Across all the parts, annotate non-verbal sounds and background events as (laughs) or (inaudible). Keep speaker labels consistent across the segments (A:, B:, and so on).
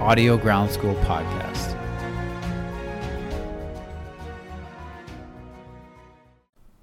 A: Audio Ground School podcast.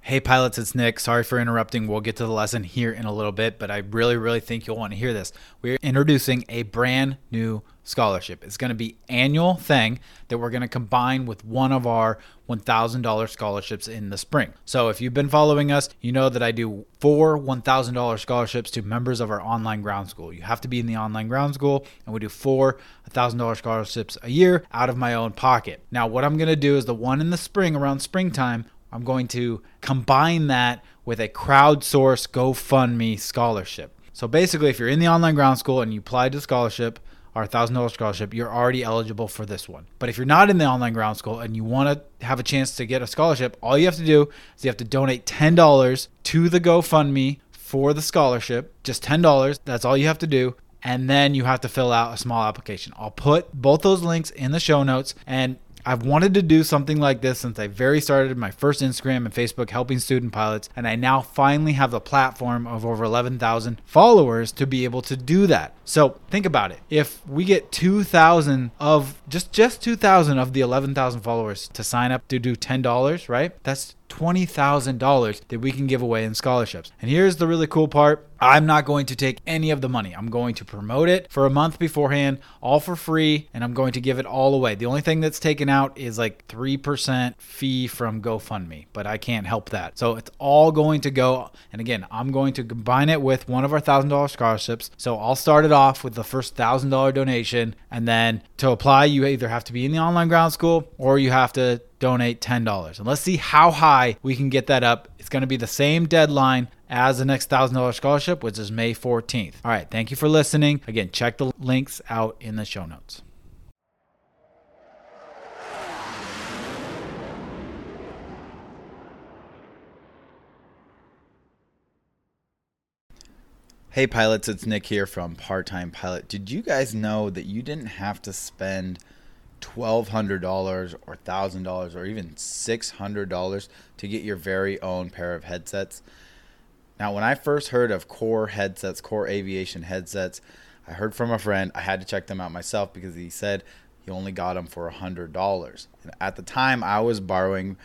A: Hey pilots, it's Nick. Sorry for interrupting. We'll get to the lesson here in a little bit, but I really, really think you'll want to hear this. We're introducing a brand new scholarship. It's going to be annual thing that we're going to combine with one of our $1,000 scholarships in the spring. So if you've been following us, you know that I do four $1,000 scholarships to members of our online ground school. You have to be in the online ground school, and we do four $1,000 scholarships a year out of my own pocket. Now, what I'm going to do is the one in the spring around springtime I'm going to combine that with a crowdsource GoFundMe scholarship. So basically, if you're in the online ground school and you applied to scholarship, our $1,000 scholarship, you're already eligible for this one. But if you're not in the online ground school and you want to have a chance to get a scholarship, all you have to do is you have to donate $10 to the GoFundMe for the scholarship, just $10. That's all you have to do and then you have to fill out a small application. I'll put both those links in the show notes and I've wanted to do something like this since I very started my first Instagram and Facebook helping student pilots, and I now finally have the platform of over 11,000 followers to be able to do that. So think about it. If we get 2,000 of just just 2,000 of the 11,000 followers to sign up to do $10, right? That's $20,000 that we can give away in scholarships. And here's the really cool part I'm not going to take any of the money. I'm going to promote it for a month beforehand, all for free, and I'm going to give it all away. The only thing that's taken out is like 3% fee from GoFundMe, but I can't help that. So it's all going to go. And again, I'm going to combine it with one of our $1,000 scholarships. So I'll start it off with the first $1,000 donation. And then to apply, you either have to be in the online ground school or you have to donate $10. And let's see how high we can get that up. It's going to be the same deadline as the next $1,000 scholarship, which is May 14th. All right, thank you for listening. Again, check the links out in the show notes. Hey pilots, it's Nick here from Part Time Pilot. Did you guys know that you didn't have to spend $1,200 or $1,000 or even $600 to get your very own pair of headsets. Now, when I first heard of Kore headsets, Kore Aviation headsets, I heard from a friend. I had to check them out myself because he said he only got them for $100. And at the time, I was borrowing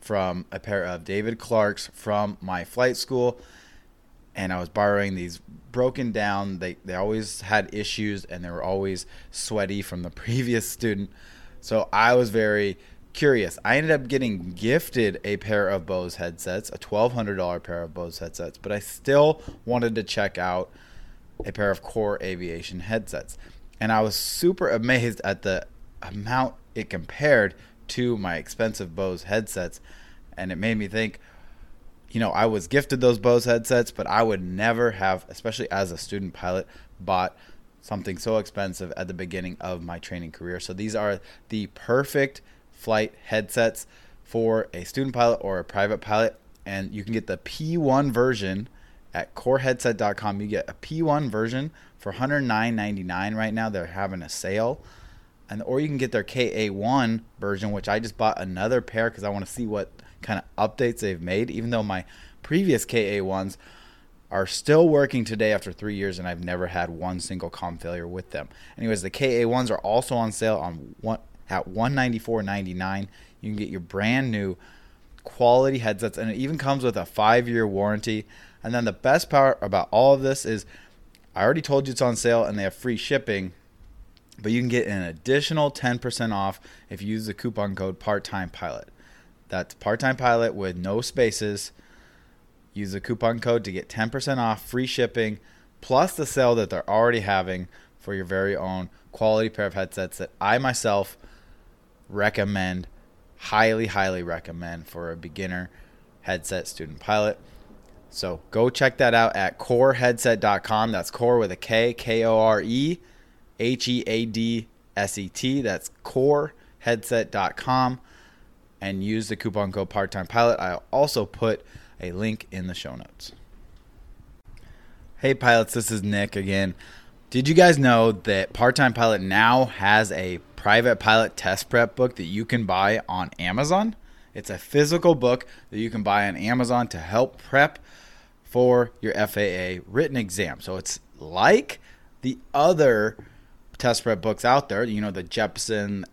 A: from a pair of David Clark's from my flight school and I was borrowing these broken down. They they always had issues and they were always sweaty from the (laughs) previous student. So I was very curious. I ended up getting gifted a pair of Bose headsets, a $1200 pair of Bose headsets, but I still wanted to check out a pair of Kore Aviation headsets. And I was super amazed at the amount it compared to my expensive Bose headsets and it made me think you know, I was gifted those Bose headsets, but I would never have, especially as a student pilot, bought something so expensive at the beginning of my training career. So these are the perfect flight headsets for a student pilot or a private pilot. And you can get the P1 version at koreheadset.com. You get a P1 version for $109.99 right now. They're having a sale. And or you can get their KA1 version, which I just bought another pair because I want to see what kind of updates they've made, even though my previous KA ones are still working today after three years, and I've never had one single com failure with them. Anyways, the KA ones are also on sale on one at $194.99. You can get your brand new quality headsets, and it even comes with a five year warranty. And then the best part about all of this is I already told you it's on sale and they have free shipping.
B: but you can get an additional 10% off if you use the coupon code part-time pilot. That's part-time pilot with no spaces. Use the coupon code to get 10% off, free shipping, plus the sale that they're already having for your very own quality pair of headsets that I myself recommend, highly, highly recommend for a beginner headset student pilot. So go check that out at koreheadset.com. That's core with a K, K O R E H E A D S E T. That's koreheadset.com. And use the coupon code part time pilot. I'll also put a link in the show notes. Hey, pilots, this is Nick again. Did you guys know that Part Time Pilot now has a private pilot test prep book that you can buy on Amazon? It's a physical book that you can buy on Amazon to help prep for your FAA written exam. So it's like the other test prep books out there, you know, the Jeppesen,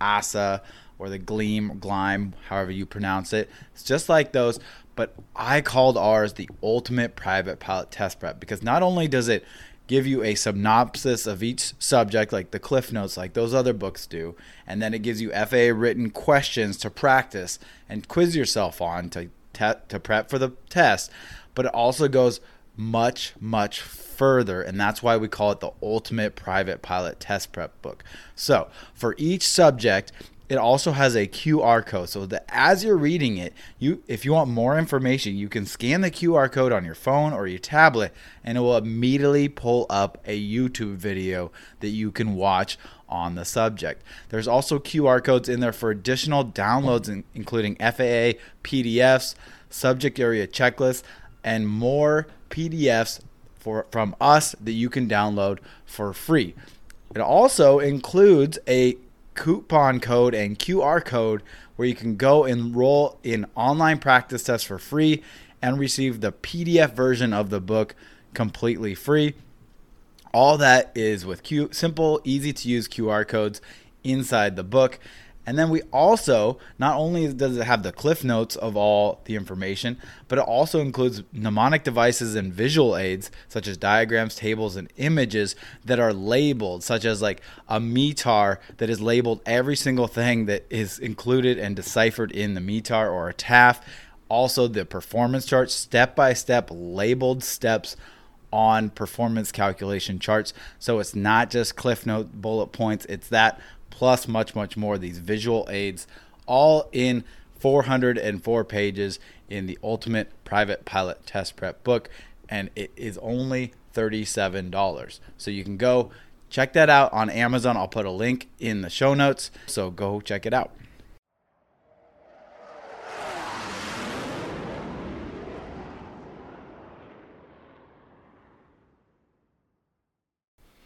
B: ASA, or the Gleam, Glime, however you pronounce it. It's just like those, but I called ours the ultimate private pilot test prep because not only does it give you a synopsis of each subject, like the Cliff Notes, like those other books do, and then it gives you FAA written questions to practice and quiz yourself on to te- to prep for the test. But it also goes much much further and that's why we call it the ultimate private pilot test prep book so for each subject it also has a QR code so that as you're reading it you if you want more information you can scan the QR code on your phone or your tablet and it will immediately pull up a YouTube video that you can watch on the subject. There's also QR codes in there for additional downloads including FAA PDFs, subject area checklists and more PDFs for from us that you can download for free. It also includes a coupon code and QR code where you can go enroll in online practice tests for free and receive the PDF version of the book completely free. All that is with Q- simple, easy to use QR codes inside the book. And then we also, not only does it have the cliff notes of all the information, but it also includes mnemonic devices and visual aids, such as diagrams, tables, and images that are labeled, such as like a METAR that is labeled every single thing that is included and deciphered in the METAR or a TAF. Also, the performance charts, step by step labeled steps on performance calculation charts. So it's not just cliff note bullet points, it's that plus much, much more. These visual aids, all in 404 pages in the Ultimate Private Pilot Test Prep book, and it is only $37. So you can go check that out on Amazon. I'll put a link in the show notes. So go check it out.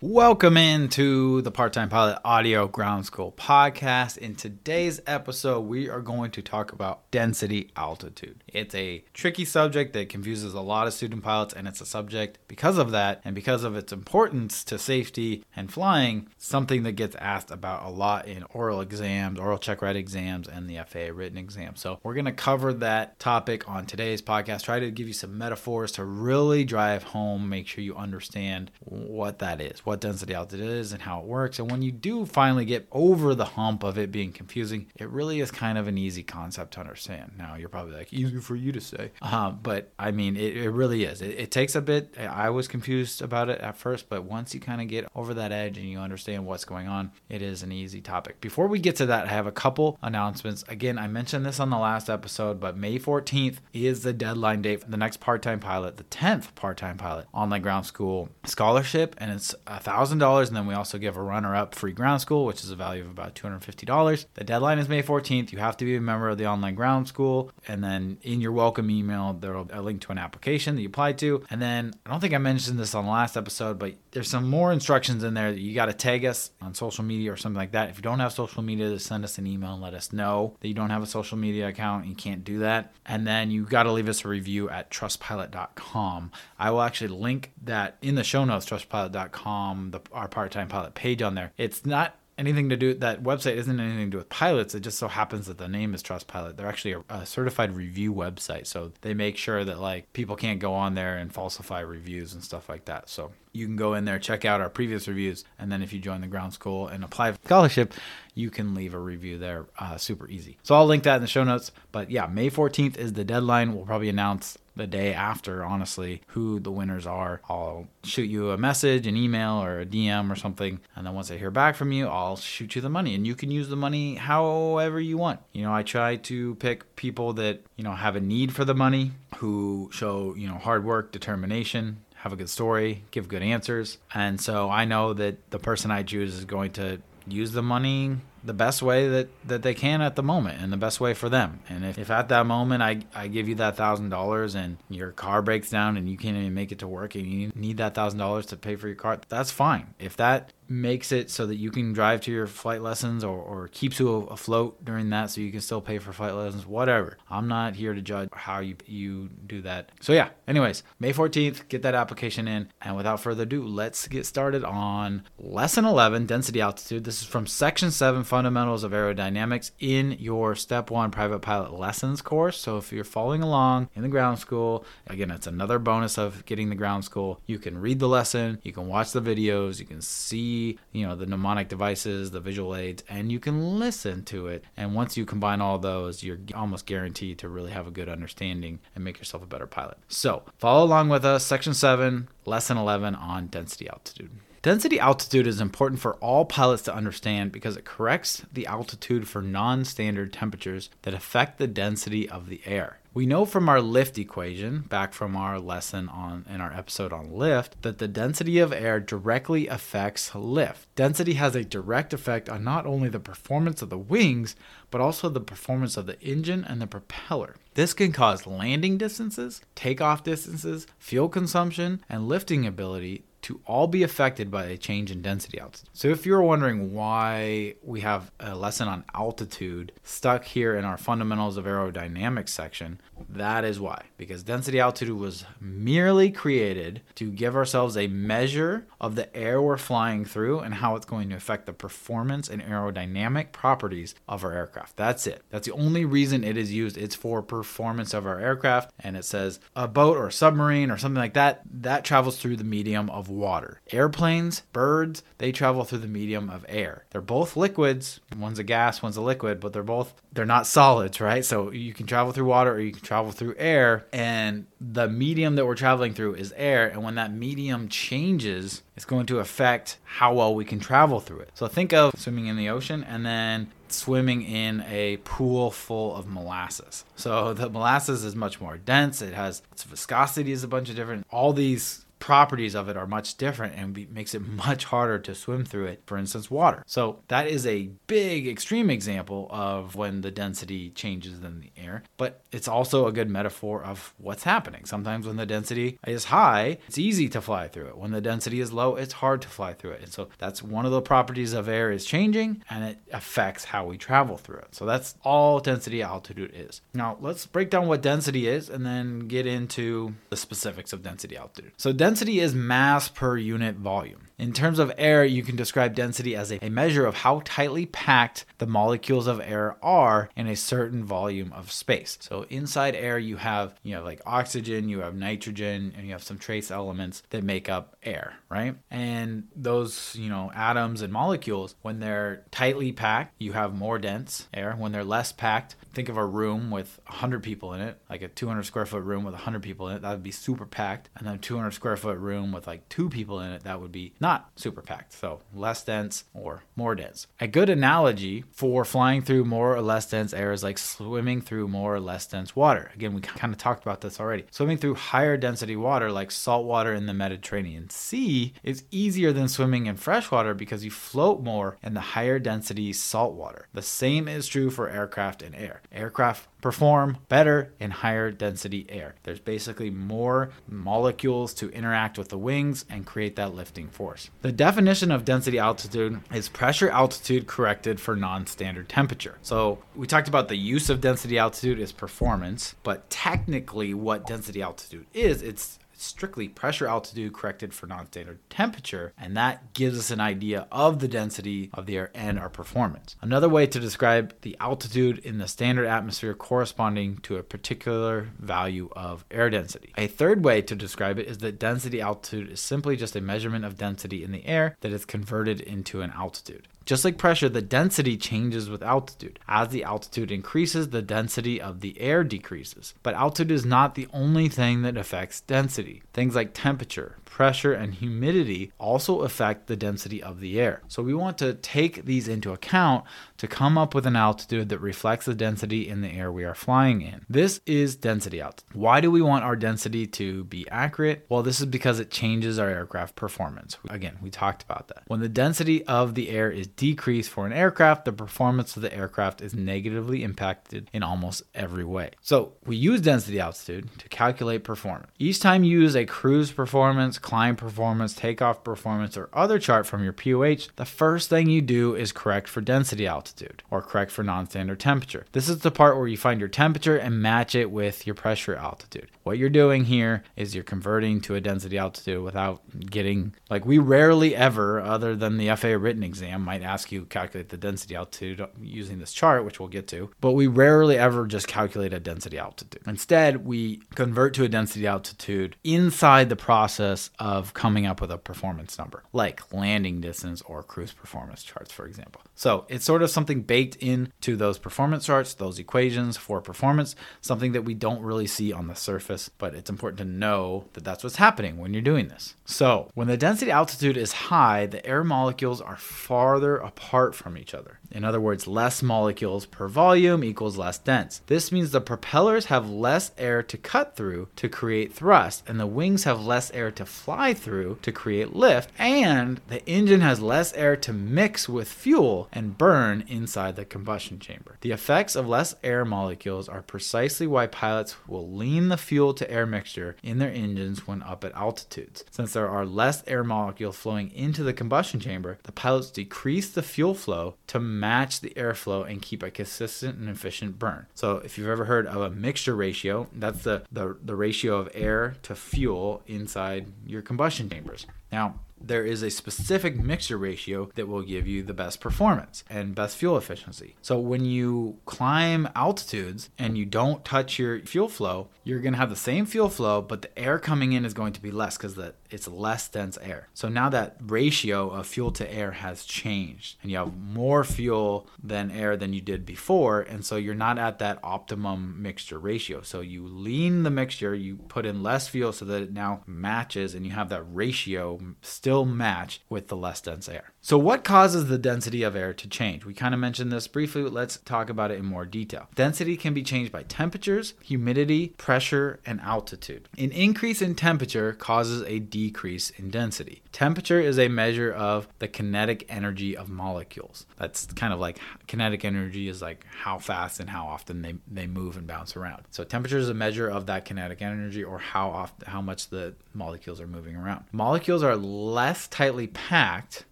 A: Welcome into the Part Time Pilot Audio Ground School podcast. In today's episode, we are going to talk about density altitude. It's a tricky subject that confuses a lot of student pilots, and it's a subject because of that and because of its importance to safety and flying, something that gets asked about a lot in oral exams, oral check ride exams, and the FAA written exam. So, we're going to cover that topic on today's podcast, try to give you some metaphors to really drive home, make sure you understand what that is. What what density altitude is and how it works. And when you do finally get over the hump of it being confusing, it really is kind of an easy concept to understand. Now, you're probably like, easy for you to say. Uh, but I mean, it, it really is. It, it takes a bit. I was confused about it at first, but once you kind of get over that edge and you understand what's going on, it is an easy topic. Before we get to that, I have a couple announcements. Again, I mentioned this on the last episode, but May 14th is the deadline date for the next part time pilot, the 10th part time pilot online ground school scholarship. And it's $1,000. And then we also give a runner up free ground school, which is a value of about $250. The deadline is May 14th. You have to be a member of the online ground school. And then in your welcome email, there'll be a link to an application that you apply to. And then I don't think I mentioned this on the last episode, but there's some more instructions in there that you got to tag us on social media or something like that. If you don't have social media, just send us an email and let us know that you don't have a social media account. You can't do that. And then you got to leave us a review at trustpilot.com. I will actually link that in the show notes, trustpilot.com, the, our part time pilot page on there. It's not anything to do that website isn't anything to do with pilots. It just so happens that the name is Trustpilot. They're actually a, a certified review website, so they make sure that like people can't go on there and falsify reviews and stuff like that. So you can go in there, check out our previous reviews, and then if you join the ground school and apply for scholarship, you can leave a review there uh, super easy. So I'll link that in the show notes. But yeah, May 14th is the deadline. We'll probably announce the day after, honestly, who the winners are. I'll shoot you a message, an email, or a DM or something. And then once I hear back from you, I'll shoot you the money. And you can use the money however you want. You know, I try to pick people that, you know, have a need for the money, who show, you know, hard work, determination, have a good story, give good answers. And so I know that the person I choose is going to use the money the best way that, that they can at the moment and the best way for them. And if, if at that moment I, I give you that thousand dollars and your car breaks down and you can't even make it to work and you need that thousand dollars to pay for your car, that's fine. If that makes it so that you can drive to your flight lessons or, or keeps you afloat during that so you can still pay for flight lessons, whatever. I'm not here to judge how you, you do that. So, yeah, anyways, May 14th, get that application in. And without further ado, let's get started on lesson 11 density altitude. This is from section 7 fundamentals of aerodynamics in your step 1 private pilot lessons course. So, if you're following along in the ground school, again, it's another bonus of getting the ground school. You can read the lesson, you can watch the videos, you can see you know, the mnemonic devices, the visual aids, and you can listen to it. And once you combine all those, you're almost guaranteed to really have a good understanding and make yourself a better pilot. So follow along with us, section seven, lesson 11 on density altitude. Density altitude is important for all pilots to understand because it corrects the altitude for non standard temperatures that affect the density of the air. We know from our lift equation, back from our lesson on in our episode on lift, that the density of air directly affects lift. Density has a direct effect on not only the performance of the wings, but also the performance of the engine and the propeller. This can cause landing distances, takeoff distances, fuel consumption, and lifting ability to all be affected by a change in density altitude. So if you're wondering why we have a lesson on altitude stuck here in our fundamentals of aerodynamics section, that is why. Because density altitude was merely created to give ourselves a measure of the air we're flying through and how it's going to affect the performance and aerodynamic properties of our aircraft. That's it. That's the only reason it is used. It's for performance of our aircraft and it says a boat or a submarine or something like that that travels through the medium of water. Airplanes, birds, they travel through the medium of air. They're both liquids. One's a gas, one's a liquid, but they're both they're not solids, right? So you can travel through water or you can travel through air and the medium that we're traveling through is air and when that medium changes, it's going to affect how well we can travel through it. So think of swimming in the ocean and then swimming in a pool full of molasses. So the molasses is much more dense. It has its viscosity is a bunch of different all these properties of it are much different and be, makes it much harder to swim through it, for instance, water. So that is a big extreme example of when the density changes in the air, but it's also a good metaphor of what's happening. Sometimes when the density is high, it's easy to fly through it. When the density is low, it's hard to fly through it. And so that's one of the properties of air is changing and it affects how we travel through it. So that's all density altitude is. Now, let's break down what density is and then get into the specifics of density altitude. So density Density is mass per unit volume. In terms of air, you can describe density as a measure of how tightly packed the molecules of air are in a certain volume of space. So inside air, you have you know like oxygen, you have nitrogen, and you have some trace elements that make up air, right? And those you know atoms and molecules, when they're tightly packed, you have more dense air. When they're less packed, think of a room with 100 people in it, like a 200 square foot room with 100 people in it, that would be super packed. And then a 200 square foot room with like two people in it, that would be not super packed. So less dense or more dense. A good analogy for flying through more or less dense air is like swimming through more or less dense water. Again, we kind of talked about this already. Swimming through higher density water like salt water in the Mediterranean Sea is easier than swimming in fresh water because you float more in the higher density salt water. The same is true for aircraft and air. Aircraft perform better in higher density air. There's basically more molecules to interact with the wings and create that lifting force. The definition of density altitude is pressure altitude corrected for non standard temperature. So we talked about the use of density altitude is performance, but technically, what density altitude is, it's It's strictly pressure altitude corrected for non-standard temperature, and that gives us an idea of the density of the air and our performance. Another way to describe the altitude in the standard atmosphere corresponding to a particular value of air density. A third way to describe it is that density altitude is simply just a measurement of density in the air that is converted into an altitude. Just like pressure, the density changes with altitude. As the altitude increases, the density of the air decreases. But altitude is not the only thing that affects density. Things like temperature, pressure, and humidity also affect the density of the air. So we want to take these into account to come up with an altitude that reflects the density in the air we are flying in. This is density altitude. Why do we want our density to be accurate? Well, this is because it changes our aircraft performance. Again, we talked about that. When the density of the air is decreased for an aircraft, the performance of the aircraft is negatively impacted in almost every way. So we use density altitude to calculate performance. Each time you use a cruise performance, climb performance, takeoff performance, or other chart from your POH, the first thing you do is correct for density altitude or correct for non-standard temperature. This is the part where you find your temperature and match it with your pressure altitude. What you're doing here is you're converting to a density altitude without getting like we rarely ever other than the FAA written exam might ask you calculate the density altitude using this chart which we'll get to, but we rarely ever just calculate a density altitude. Instead, we convert to a density altitude inside the process of coming up with a performance number, like landing distance or cruise performance charts, for example. So it's sort of something baked into those performance charts, those equations for performance, something that we don't really see on the surface, but it's important to know that that's what's happening when you're doing this. So when the density altitude is high, the air molecules are farther apart from each other. In other words, less molecules per volume equals less dense. This means the propellers have less air to cut through to create thrust, and the wings have less air to fly through to create lift, and the engine has less air to mix with fuel and burn inside the combustion chamber. The effects of less air molecules are precisely why pilots will lean the fuel to air mixture in their engines when up at altitudes. Since there are less air molecules flowing into the combustion chamber, the pilots decrease the fuel flow to match the airflow and keep a consistent and efficient burn. So if you've ever heard of a mixture ratio, that's the, the, the ratio of air to fuel inside your combustion chambers. Now, there is a specific mixture ratio that will give you the best performance and best fuel efficiency. So when you climb altitudes and you don't touch your fuel flow, you're going to have the same fuel flow, but the air coming in is going to be less because it's less dense air. So now that ratio of fuel to air has changed and you have more fuel than air than you did before. And so you're not at that optimum mixture ratio. So you lean the mixture, you put in less fuel so that it now matches and you have that ratio still match with the less dense air. So, what causes the density of air to change? We kind of mentioned this briefly, let's talk about it in more detail. Density can be changed by temperatures, humidity, pressure, and altitude. An increase in temperature causes a decrease in density. Temperature is a measure of the kinetic energy of molecules. That's kind of like kinetic energy is like how fast and how often they, they move and bounce around. So, temperature is a measure of that kinetic energy or how often, how much the molecules are moving around. Molecules are less tightly packed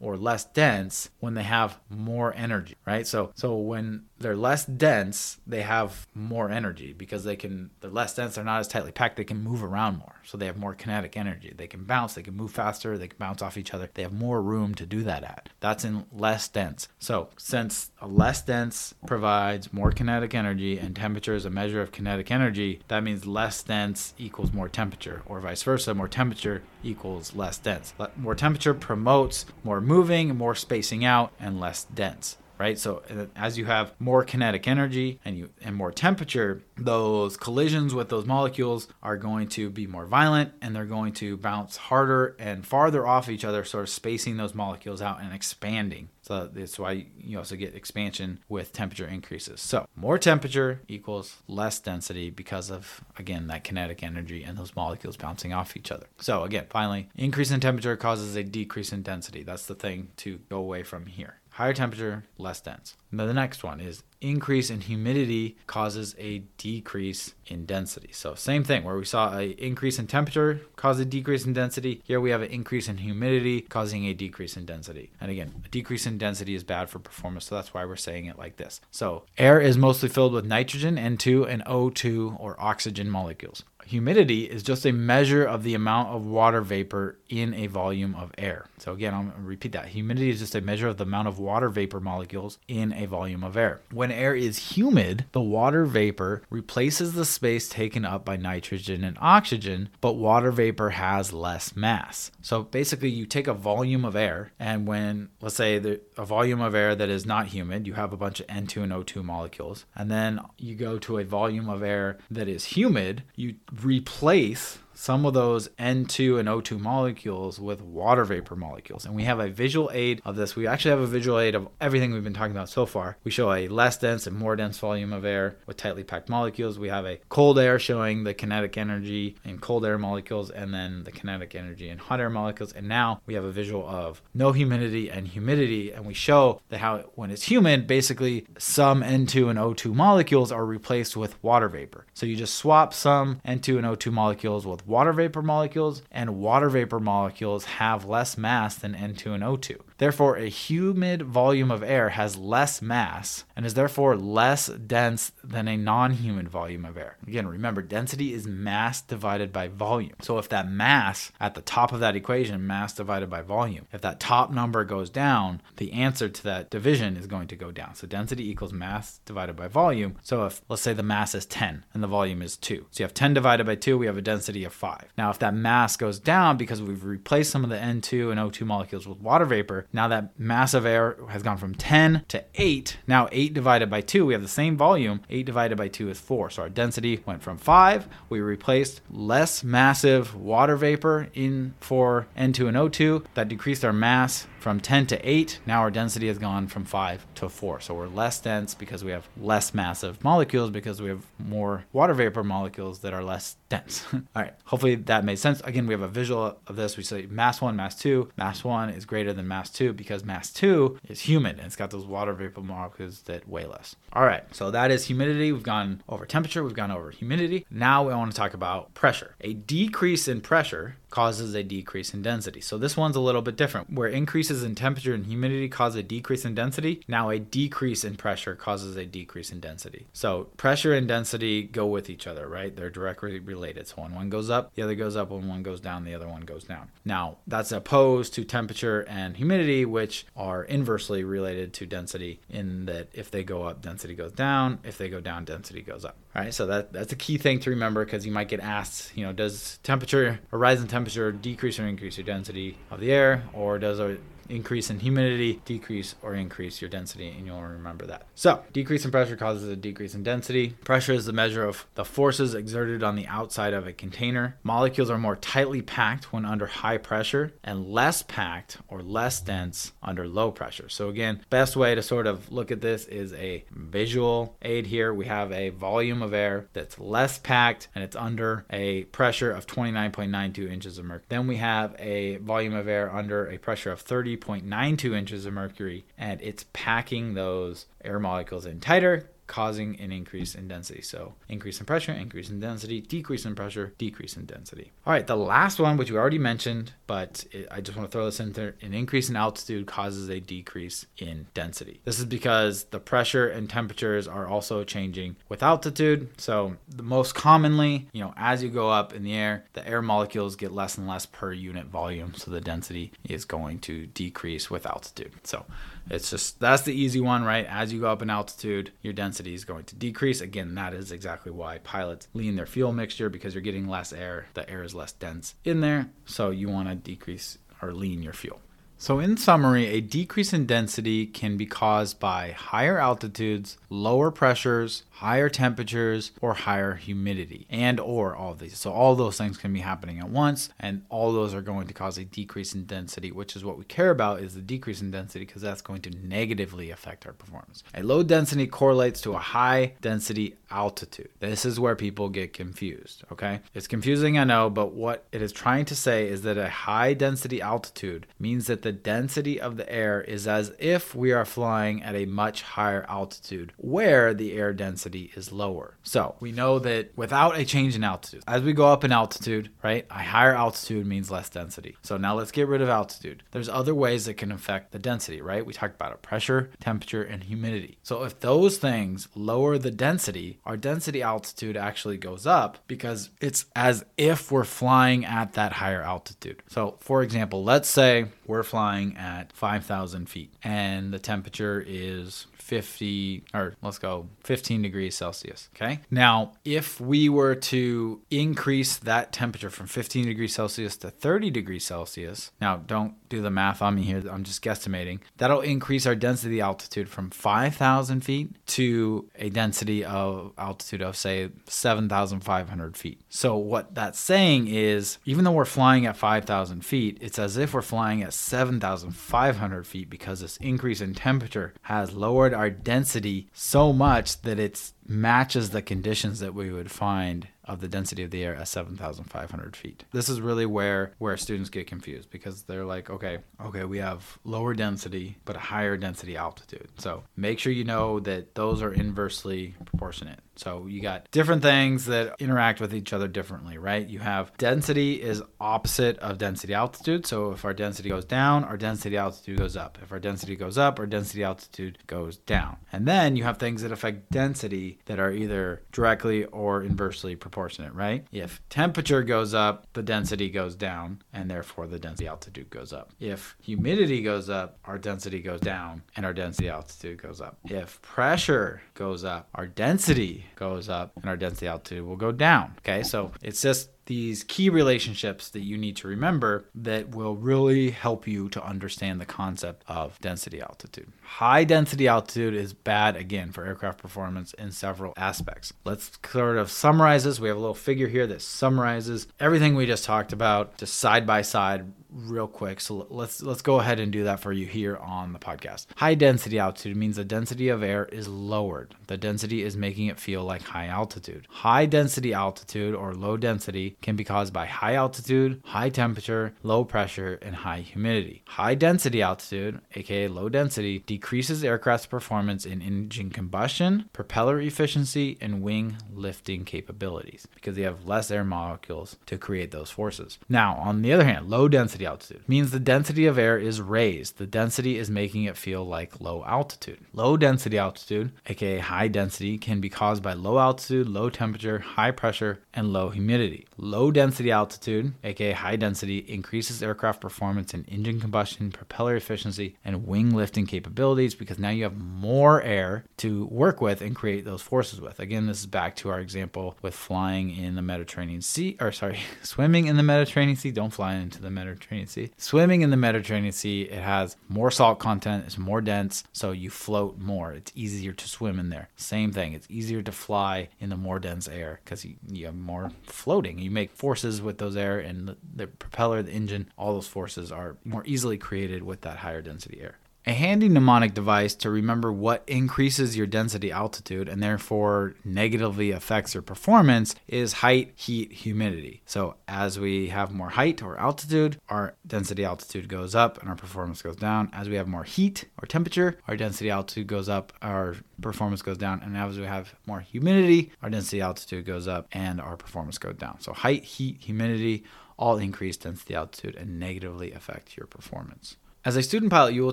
A: or less dense when they have more energy, right? So so when they're less dense, they have more energy because they can they're less dense, they're not as tightly packed, they can move around more. So they have more kinetic energy. They can bounce, they can move faster, they can bounce off each other. They have more room to do that at. That's in less dense. So since a less dense provides more kinetic energy and temperature is a measure of kinetic energy, that means less dense equals more temperature or vice versa, more temperature equals less dense. More temperature promotes more moving, more spacing out and less dense right? So uh, as you have more kinetic energy and you and more temperature, those collisions with those molecules are going to be more violent and they're going to bounce harder and farther off each other, sort of spacing those molecules out and expanding. So that's why you also get expansion with temperature increases. So more temperature equals less density because of again that kinetic energy and those molecules bouncing off each other. So again, finally, increase in temperature causes a decrease in density. That's the thing to go away from here. Higher temperature, less dense. Now the next one is increase in humidity causes a decrease in density. So same thing where we saw a increase in temperature cause a decrease in density. Here we have an increase in humidity causing a decrease in density. And again, a decrease in density is bad for performance, so that's why we're saying it like this. So air is mostly filled with nitrogen, N2, and O2 or oxygen molecules humidity is just a measure of the amount of water vapor in a volume of air. So again, I'll repeat that. Humidity is just a measure of the amount of water vapor molecules in a volume of air. When air is humid, the water vapor replaces the space taken up by nitrogen and oxygen, but water vapor has less mass. So basically, you take a volume of air, and when, let's say, the, a volume of air that is not humid, you have a bunch of N2 and O2 molecules, and then you go to a volume of air that is humid, you replace some of those N2 and O2 molecules with water vapor molecules. And we have a visual aid of this. We actually have a visual aid of everything we've been talking about so far. We show a less dense and more dense volume of air with tightly packed molecules. We have a cold air showing the kinetic energy in cold air molecules and then the kinetic energy in hot air molecules. And now we have a visual of no humidity and humidity. And we show that how when it's humid, basically some N2 and O2 molecules are replaced with water vapor. So you just swap some N2 and O2 molecules with water vapor molecules, and water vapor molecules have less mass than N2 and O2. Therefore, a humid volume of air has less mass and is therefore less dense than a non humid volume of air. Again, remember, density is mass divided by volume. So if that mass at the top of that equation, mass divided by volume, if that top number goes down, the answer to that division is going to go down. So density equals mass divided by volume. So if, let's say, the mass is 10 and the volume is 2. So you have 10 divided by 2, we have a density of 5. Now, if that mass goes down because we've replaced some of the N2 and O2 molecules with water vapor, now that mass of air has gone from 10 to 8. Now 8 divided by 2, we have the same volume. 8 divided by 2 is 4. So our density went from 5. We replaced less massive water vapor in for N2 and O2. That decreased our mass from 10 to 8. Now our density has gone from 5 to 4. So we're less dense because we have less massive molecules because we have more water vapor molecules that are less dense. (laughs) All right. Hopefully that made sense. Again, we have a visual of this. We say mass 1, mass 2. Mass 1 is greater than mass 2 because mass 2 is humid and it's got those water vapor molecules that weigh less. All right. So that is humidity. We've gone over temperature, we've gone over humidity. Now we want to talk about pressure. A decrease in pressure causes a decrease in density. So this one's a little bit different. Where increases in temperature and humidity cause a decrease in density, now a decrease in pressure causes a decrease in density. So pressure and density go with each other, right? They're directly related. So when one goes up, the other goes up. When one goes down, the other one goes down. Now that's opposed to temperature and humidity, which are inversely related to density in that if they go up, density goes down. If they go down, density goes up. So that that's a key thing to remember because you might get asked, you know, does temperature or rise in temperature decrease or increase your density of the air, or does a increase in humidity, decrease or increase your density, and you'll remember that. So, decrease in pressure causes a decrease in density. Pressure is the measure of the forces exerted on the outside of a container. Molecules are more tightly packed when under high pressure and less packed or less dense under low pressure. So, again, best way to sort of look at this is a visual aid here. We have a volume of air that's less packed and it's under a pressure of 29.92 inches of mercury. Then we have a volume of air under a pressure of 30.92 inches of mercury, and it's packing those air molecules in tighter, causing an increase in density. So, increase in pressure, increase in density, decrease in pressure, decrease in density. All right, the last one, which we already mentioned, but it, I just want to throw this in there an increase in altitude causes a decrease in density. This is because the pressure and temperatures are also changing with altitude. So, the most commonly, you know, as you go up in the air, the air molecules get less and less per unit volume. So, the density is going to decrease with altitude. So, it's just that's the easy one, right? As you go up in altitude, your density is going to decrease. Again, that is exactly why pilots lean their fuel mixture because you're getting less air. The air is less dense in there, so you want to decrease or lean your fuel. So, in summary, a decrease in density can be caused by higher altitudes, lower pressures, higher temperatures, or higher humidity, and or all these. So all those things can be happening at once, and all those are going to cause a decrease in density, which is what we care about is the decrease in density because that's going to negatively affect our performance. A low density correlates to a high density altitude. This is where people get confused, okay? It's confusing, I know, but what it is trying to say is that a high density altitude means that the density of the air is as if we are flying at a much higher altitude where the air density is lower. So we know that without a change in altitude, as we go up in altitude, right, a higher altitude means less density. So now let's get rid of altitude. There's other ways that can affect the density, right? We talked about it pressure, temperature, and humidity. So if those things lower the density, our density altitude actually goes up because it's as if we're flying at that higher altitude. So, for example, let's say we're flying at 5,000 feet and the temperature is 50 or let's go 15 degrees Celsius. Okay. Now, if we were to increase that temperature from 15 degrees Celsius to 30 degrees Celsius, now don't do the math on me here, I'm just guesstimating, that'll increase our density altitude from 5,000 feet to a density of altitude of, say, 7,500 feet. So, what that's saying is, even though we're flying at 5,000 feet, it's as if we're flying at 7,500 feet because this increase in temperature has lowered our density so much that it matches the conditions that we would find of the density of the air at 7,500 feet. This is really where where students get confused because they're like, okay, okay, we have lower density but a higher density altitude. So make sure you know that those are inversely proportionate. So you got different things that interact with each other differently, right? You have density is opposite of density altitude. So if our density goes down, our density altitude goes up. If our density goes up, our density altitude goes down. And then you have things that affect density that are either directly or inversely proportionate, right? If temperature goes up, the density goes down, and therefore the density altitude goes up. If humidity goes up, our density goes down, and our density altitude goes up. If pressure goes up, our density goes up and our density altitude will go down. Okay, so it's just these key relationships that you need to remember that will really help you to understand the concept of density altitude. High density altitude is bad again for aircraft performance in several aspects. Let's sort of summarize this. We have a little figure here that summarizes everything we just talked about, just side by side real quick. So let's let's go ahead and do that for you here on the podcast. High density altitude means the density of air is lowered. The density is making it feel like high altitude. High density altitude or low density can be caused by high altitude, high temperature, low pressure, and high humidity. High density altitude, aka low density, decreases aircraft's performance in engine combustion, propeller efficiency, and wing lifting capabilities because they have less air molecules to create those forces. Now, on the other hand, low density altitude means the density of air is raised. The density is making it feel like low altitude. Low density altitude, aka high density, can be caused by low altitude, low temperature, high pressure, and low humidity. Low density altitude, aka high density, increases aircraft performance in engine combustion, propeller efficiency, and wing lifting capabilities because now you have more air to work with and create those forces with. Again, this is back to our example with flying in the Mediterranean Sea, or sorry, (laughs) swimming in the Mediterranean Sea. Don't fly into the Mediterranean Sea. Swimming in the Mediterranean Sea, it has more salt content, it's more dense, so you float more. It's easier to swim in there. Same thing, it's easier to fly in the more dense air because you, you have more floating. You make forces with those air, and the, the propeller, the engine, all those forces are more easily created with that higher density air. A handy mnemonic device to remember what increases your density altitude and therefore negatively affects your performance is height, heat, humidity. So, as we have more height or altitude, our density altitude goes up and our performance goes down. As we have more heat or temperature, our density altitude goes up, our performance goes down. And as we have more humidity, our density altitude goes up and our performance goes down. So, height, heat, humidity all increase density altitude and negatively affect your performance. As a student pilot, you will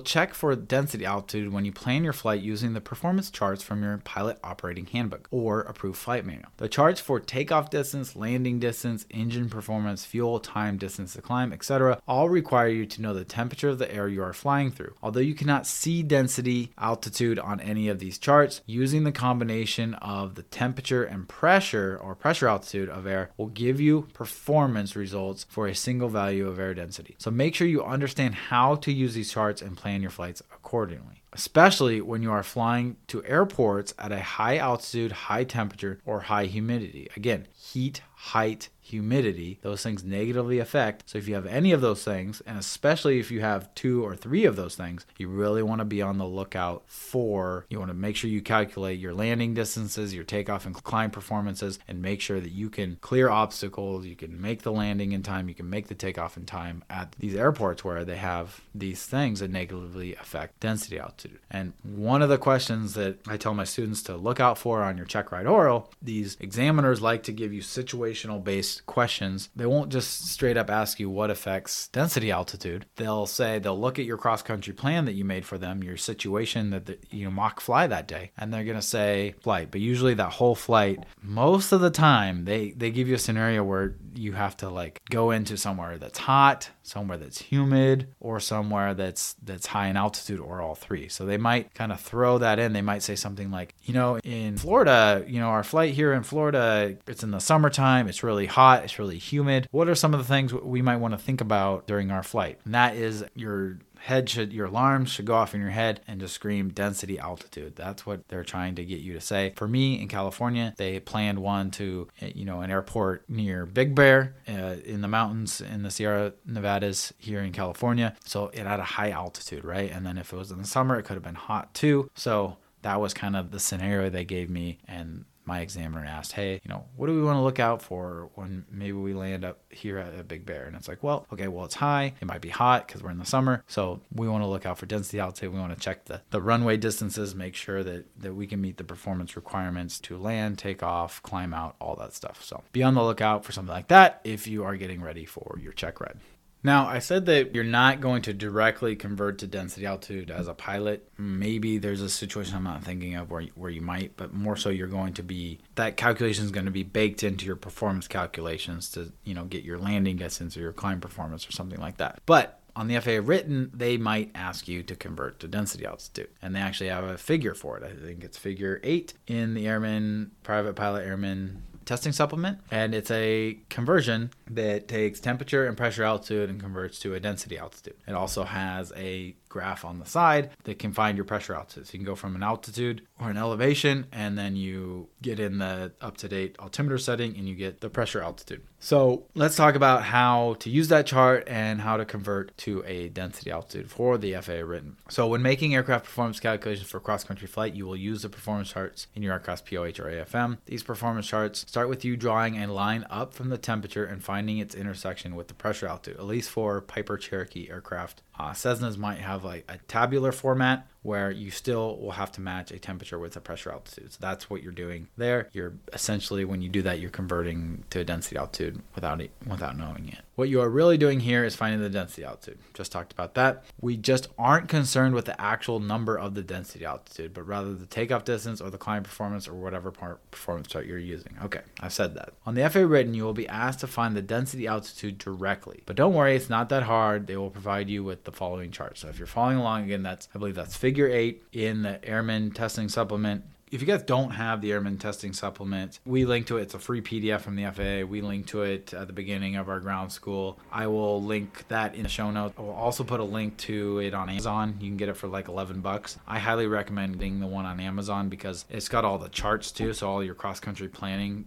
A: check for density altitude when you plan your flight using the performance charts from your pilot operating handbook or approved flight manual. The charts for takeoff distance, landing distance, engine performance, fuel, time, distance to climb, etc., all require you to know the temperature of the air you are flying through. Although you cannot see density altitude on any of these charts, using the combination of the temperature and pressure or pressure altitude of air will give you performance results for a single value of air density. So make sure you understand how to use these charts and plan your flights accordingly especially when you are flying to airports at a high altitude, high temperature, or high humidity. Again, heat, height, humidity, those things negatively affect. So if you have any of those things, and especially if you have two or three of those things, you really want to be on the lookout for, you want to make sure you calculate your landing distances, your takeoff and climb performances, and make sure that you can clear obstacles, you can make the landing in time, you can make the takeoff in time at these airports where they have these things that negatively affect density altitude. And one of the questions that I tell my students to look out for on your check ride oral, these examiners like to give you situational based questions, they won't just straight up ask you what affects density altitude. They'll say they'll look at your cross country plan that you made for them, your situation that the, you know mock fly that day, and they're gonna say flight. But usually that whole flight, most of the time, they they give you a scenario where you have to like go into somewhere that's hot, somewhere that's humid, or somewhere that's that's high in altitude, or all three. So they might kind of throw that in. They might say something like, you know, in Florida, you know, our flight here in Florida, it's in the summertime, it's really hot, it's really humid. What are some of the things we might want to think about during our flight? And that is your head should your alarms should go off in your head and just scream density altitude. That's what they're trying to get you to say. For me in california they planned one to you know an airport near big bear uh, in the mountains in the sierra nevadas here in california. So it had a high altitude right? And then if it was in the summer it could have been hot too. So that was kind of the scenario they gave me and my examiner asked, Hey, you know, what do we want to look out for when maybe we land up here at a Big Bear? And it's like, Well, okay, well, it's high. It might be hot because we're in the summer. So we want to look out for density altitude. We want to check the, the runway distances, make sure that, that we can meet the performance requirements to land, take off, climb out, all that stuff. So be on the lookout for something like that if you are getting ready for your check ride. Now, I said that you're not going to directly convert to density altitude as a pilot. Maybe there's a situation I'm not thinking of where, where you might, but more so you're going to be, that calculation is going to be baked into your performance calculations to, you know, get your landing distance or your climb performance or something like that. But on the FAA written, they might ask you to convert to density altitude. And they actually have a figure for it. I think it's figure eight in the Airman, Private Pilot Airman testing supplement. And it's a conversion that takes temperature and pressure altitude and converts to a density altitude. It also has a graph on the side that can find your pressure altitude. So you can go from an altitude or an elevation, and then you get in the up to date altimeter setting and you get the pressure altitude. So let's talk about how to use that chart and how to convert to a density altitude for the FAA written. So when making aircraft performance calculations for cross country flight, you will use the performance charts in your aircraft POH or AFM. These performance charts start with you drawing a line up from the temperature and finding its intersection with the pressure altitude, at least for Piper Cherokee aircraft. Uh, Cessnas might have like a tabular format where you still will have to match a temperature with a pressure altitude. So that's what you're doing there. You're essentially when you do that, you're converting to a density altitude without it, without knowing it. What you are really doing here is finding the density altitude. Just talked about that. We just aren't concerned with the actual number of the density altitude, but rather the takeoff distance or the climb performance or whatever performance chart you're using. Okay, I've said that. On the FAA written, you will be asked to find the density altitude directly. But don't worry, it's not that hard. They will provide you with the following chart. So if you're following along again, that's I believe that's figure eight in the Airman Testing Supplement if you guys don't have the airman testing supplement, we link to it. It's a free PDF from the FAA. We link to it at the beginning of our ground school. I will link that in the show notes. I will also put a link to it on Amazon. You can get it for like 11 bucks. I highly recommend getting the one on Amazon because it's got all the charts too. So all your cross country planning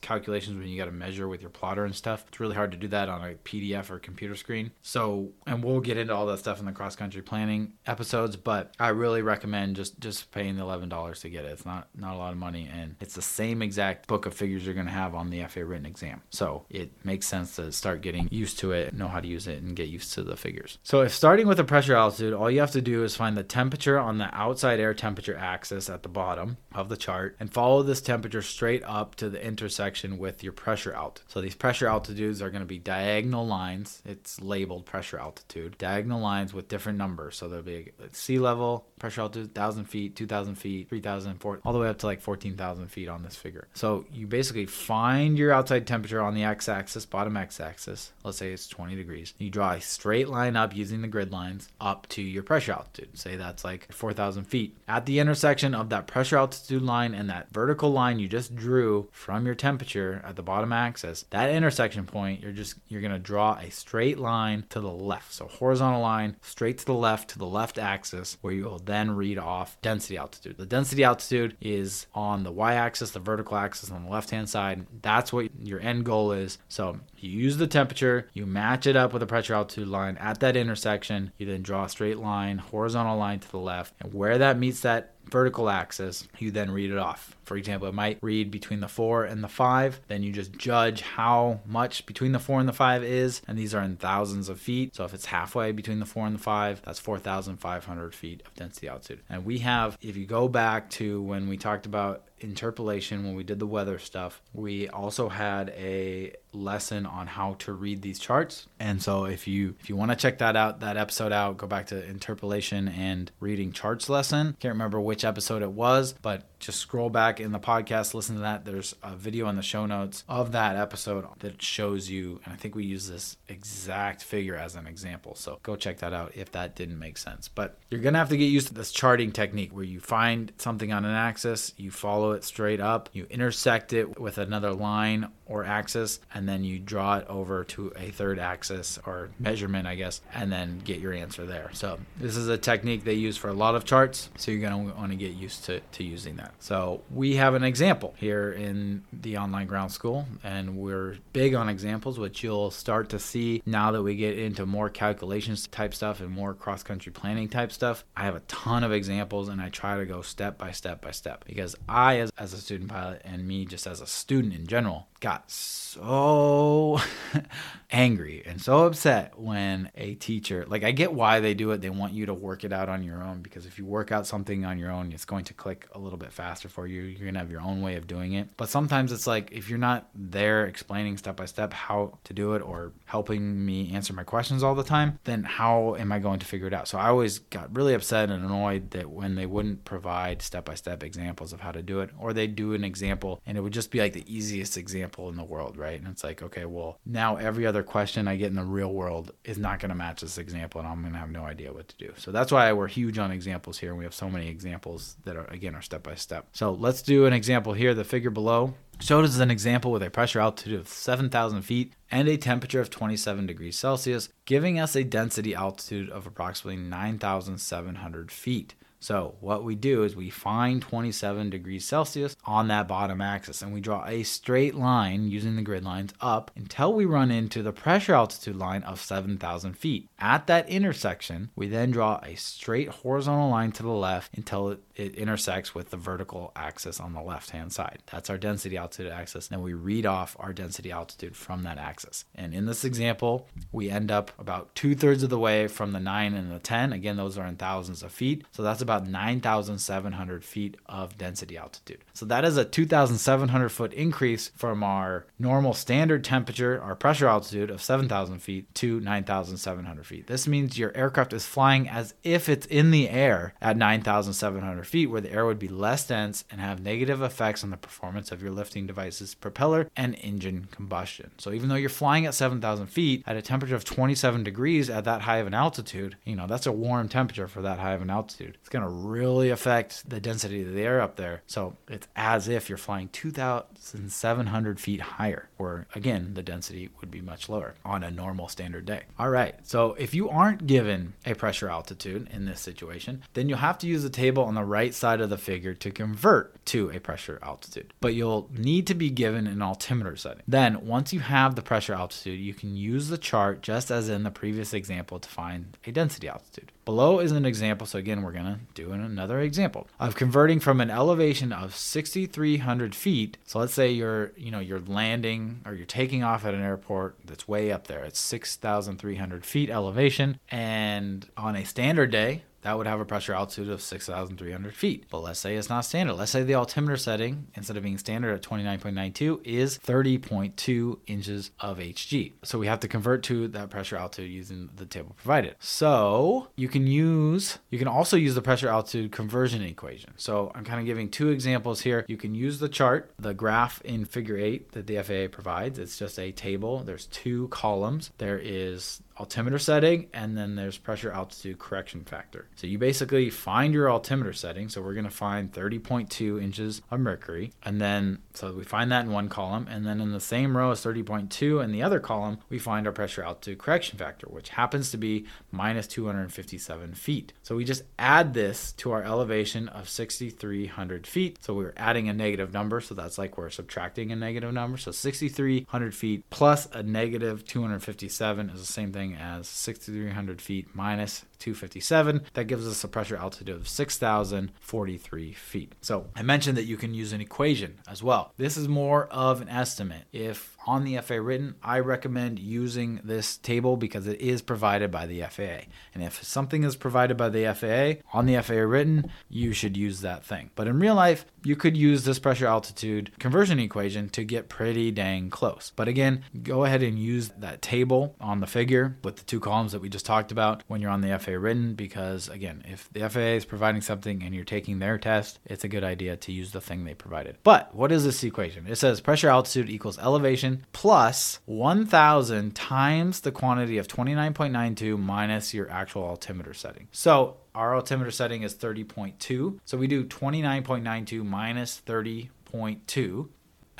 A: calculations when you got to measure with your plotter and stuff. It's really hard to do that on a PDF or computer screen. So, and we'll get into all that stuff in the cross country planning episodes, but I really recommend just just paying the $11 to get it. It's not not a lot of money, and it's the same exact book of figures you're going to have on the FA written exam. So it makes sense to start getting used to it, know how to use it, and get used to the figures. So if starting with the pressure altitude, all you have to do is find the temperature on the outside air temperature axis at the bottom of the chart, and follow this temperature straight up to the intersection with your pressure altitude. So these pressure altitudes are going to be diagonal lines. It's labeled pressure altitude, diagonal lines with different numbers. So there'll be sea level pressure altitude, 1,000 feet, 2,000 feet, 3,000, 4,000 four, all the way up to like 14,000 feet on this figure. So you basically find your outside temperature on the x-axis, bottom x-axis. Let's say it's 20 degrees. You draw a straight line up using the grid lines up to your pressure altitude. Say that's like 4,000 feet. At the intersection of that pressure altitude line and that vertical line you just drew from your temperature at the bottom axis, that intersection point, you're just you're gonna draw a straight line to the left. So horizontal line straight to the left to the left axis, where you will then read off density altitude. The density altitude is on the y-axis, the vertical axis on the left-hand side. That's what your end goal is. So you use the temperature, you match it up with the pressure altitude line at that intersection. You then draw a straight line, horizontal line to the left, and where that meets that vertical axis, you then read it off. For example, it might read between the 4 and the 5. Then you just judge how much between the 4 and the 5 is, and these are in thousands of feet. So if it's halfway between the 4 and the 5, that's 4,500 feet of density altitude. And we have, if you go back to when we talked about interpolation when we did the weather stuff. We also had a lesson on how to read these charts. And so if you if you want to check that out that episode out go back to interpolation and reading charts lesson. Can't remember which episode it was but just scroll back in the podcast listen to that. There's a video in the show notes of that episode that shows you and i think we use this exact figure as an example. So go check that out if that didn't make sense. But you're gonna have to get used to this charting technique where you find something on an axis you follow it straight up, you intersect it with another line or axis, and then you draw it over to a third axis or measurement, I guess, and then get your answer there. So this is a technique they use for a lot of charts, so you're going to want to get used to, to using that. So we have an example here in the online ground school, and we're big on examples, which you'll start to see now that we get into more calculations type stuff and more cross country planning type stuff. I have a ton of examples, and I try to go step by step by step because I, as, as a student pilot, and me just as a student in general, got so (laughs) angry and so upset when a teacher like I get why they do it. They want you to work it out on your own because if you work out something on your own it's going to click a little bit faster for you. You're going to have your own way of doing it. But sometimes it's like if you're not there explaining step by step how to do it or helping me answer my questions all the time then how am I going to figure it out? So I always got really upset and annoyed that when they wouldn't provide step by step examples of how to do it or they do an example and it would just be like the easiest example in the world right and it's like okay well now every other question I get in the real world is not going to match this example, and I'm going to have no idea what to do. So that's why we're huge on examples here, and we have so many examples that are again are step by step. So let's do an example here. The figure below showed us an example with a pressure altitude of 7,000 feet and a temperature of 27 degrees Celsius, giving us a density altitude of approximately 9,700 feet. So what we do is we find 27 degrees Celsius on that bottom axis and we draw a straight line using the grid lines up until we run into the pressure altitude line of 7,000 feet. At that intersection, we then draw a straight horizontal line to the left until it, it intersects with the vertical axis on the left hand side. That's our density altitude axis. Then we read off our density altitude from that axis. And in this example, we end up about two thirds of the way from the 9 and the 10. Again, those are in thousands of feet. So that's about 9,700 feet of density altitude. So that is a 2,700 foot increase from our normal standard temperature, our pressure altitude of 7,000 feet to 9,700 feet. This means your aircraft is flying as if it's in the air at 9,700 feet, where the air would be less dense and have negative effects on the performance of your lifting device's propeller and engine combustion. So even though you're flying at 7,000 feet at a temperature of 27 degrees at that high of an altitude, you know, that's a warm temperature for that high of an altitude. It's going to really affect the density of the air up there. So it's as if you're flying 2,700 feet higher, or again, the density would be much lower on a normal standard day. All right, so if you aren't given a pressure altitude in this situation, then you'll have to use the table on the right side of the figure to convert to a pressure altitude. But you'll need to be given an altimeter setting. Then, once you have the pressure altitude, you can use the chart just as in the previous example to find a density altitude. Below is an example, so again, we're going to do another example of converting from an elevation of 6,300 feet. So let's say you're, you know, you're landing or you're taking off at an airport that's way up there. It's 6,300 feet elevation, and on a standard day, that would have a pressure altitude of 6,300 feet. But let's say it's not standard. Let's say the altimeter setting, instead of being standard at 29.92, is 30.2 inches of HG. So we have to convert to that pressure altitude using the table provided. So you can use, you can also use the pressure altitude conversion equation. So I'm kind of giving two examples here. You can use the chart, the graph in figure eight that the FAA provides. It's just a table. There's two columns. There is altimeter setting and then there's pressure altitude correction factor. So you basically find your altimeter setting. So we're going to find 30.2 inches of mercury and then so we find that in one column and then in the same row as 30.2 in the other column we find our pressure altitude correction factor which happens to be minus 257 feet. So we just add this to our elevation of 6300 feet. So we're adding a negative number so that's like we're subtracting a negative number. So 6300 feet plus a negative 257 is the same thing as 6,300 feet minus 257. That gives us a pressure altitude of 6,043 feet. So I mentioned that you can use an equation as well. This is more of an estimate. If on the FAA written, I recommend using this table because it is provided by the FAA. And if something is provided by the FAA on the FAA written, you should use that thing. But in real life, you could use this pressure altitude conversion equation to get pretty dang close. But again, go ahead and use that table on the figure with the two columns that we just talked about when you're on the FAA written because again, if the FAA is providing something and you're taking their test, it's a good idea to use the thing they provided. But what is this equation? It says pressure altitude equals elevation plus 1000 times the quantity of 29.92 minus your actual altimeter setting. So our altimeter setting is 30.2. So we do 29.92 minus 30.2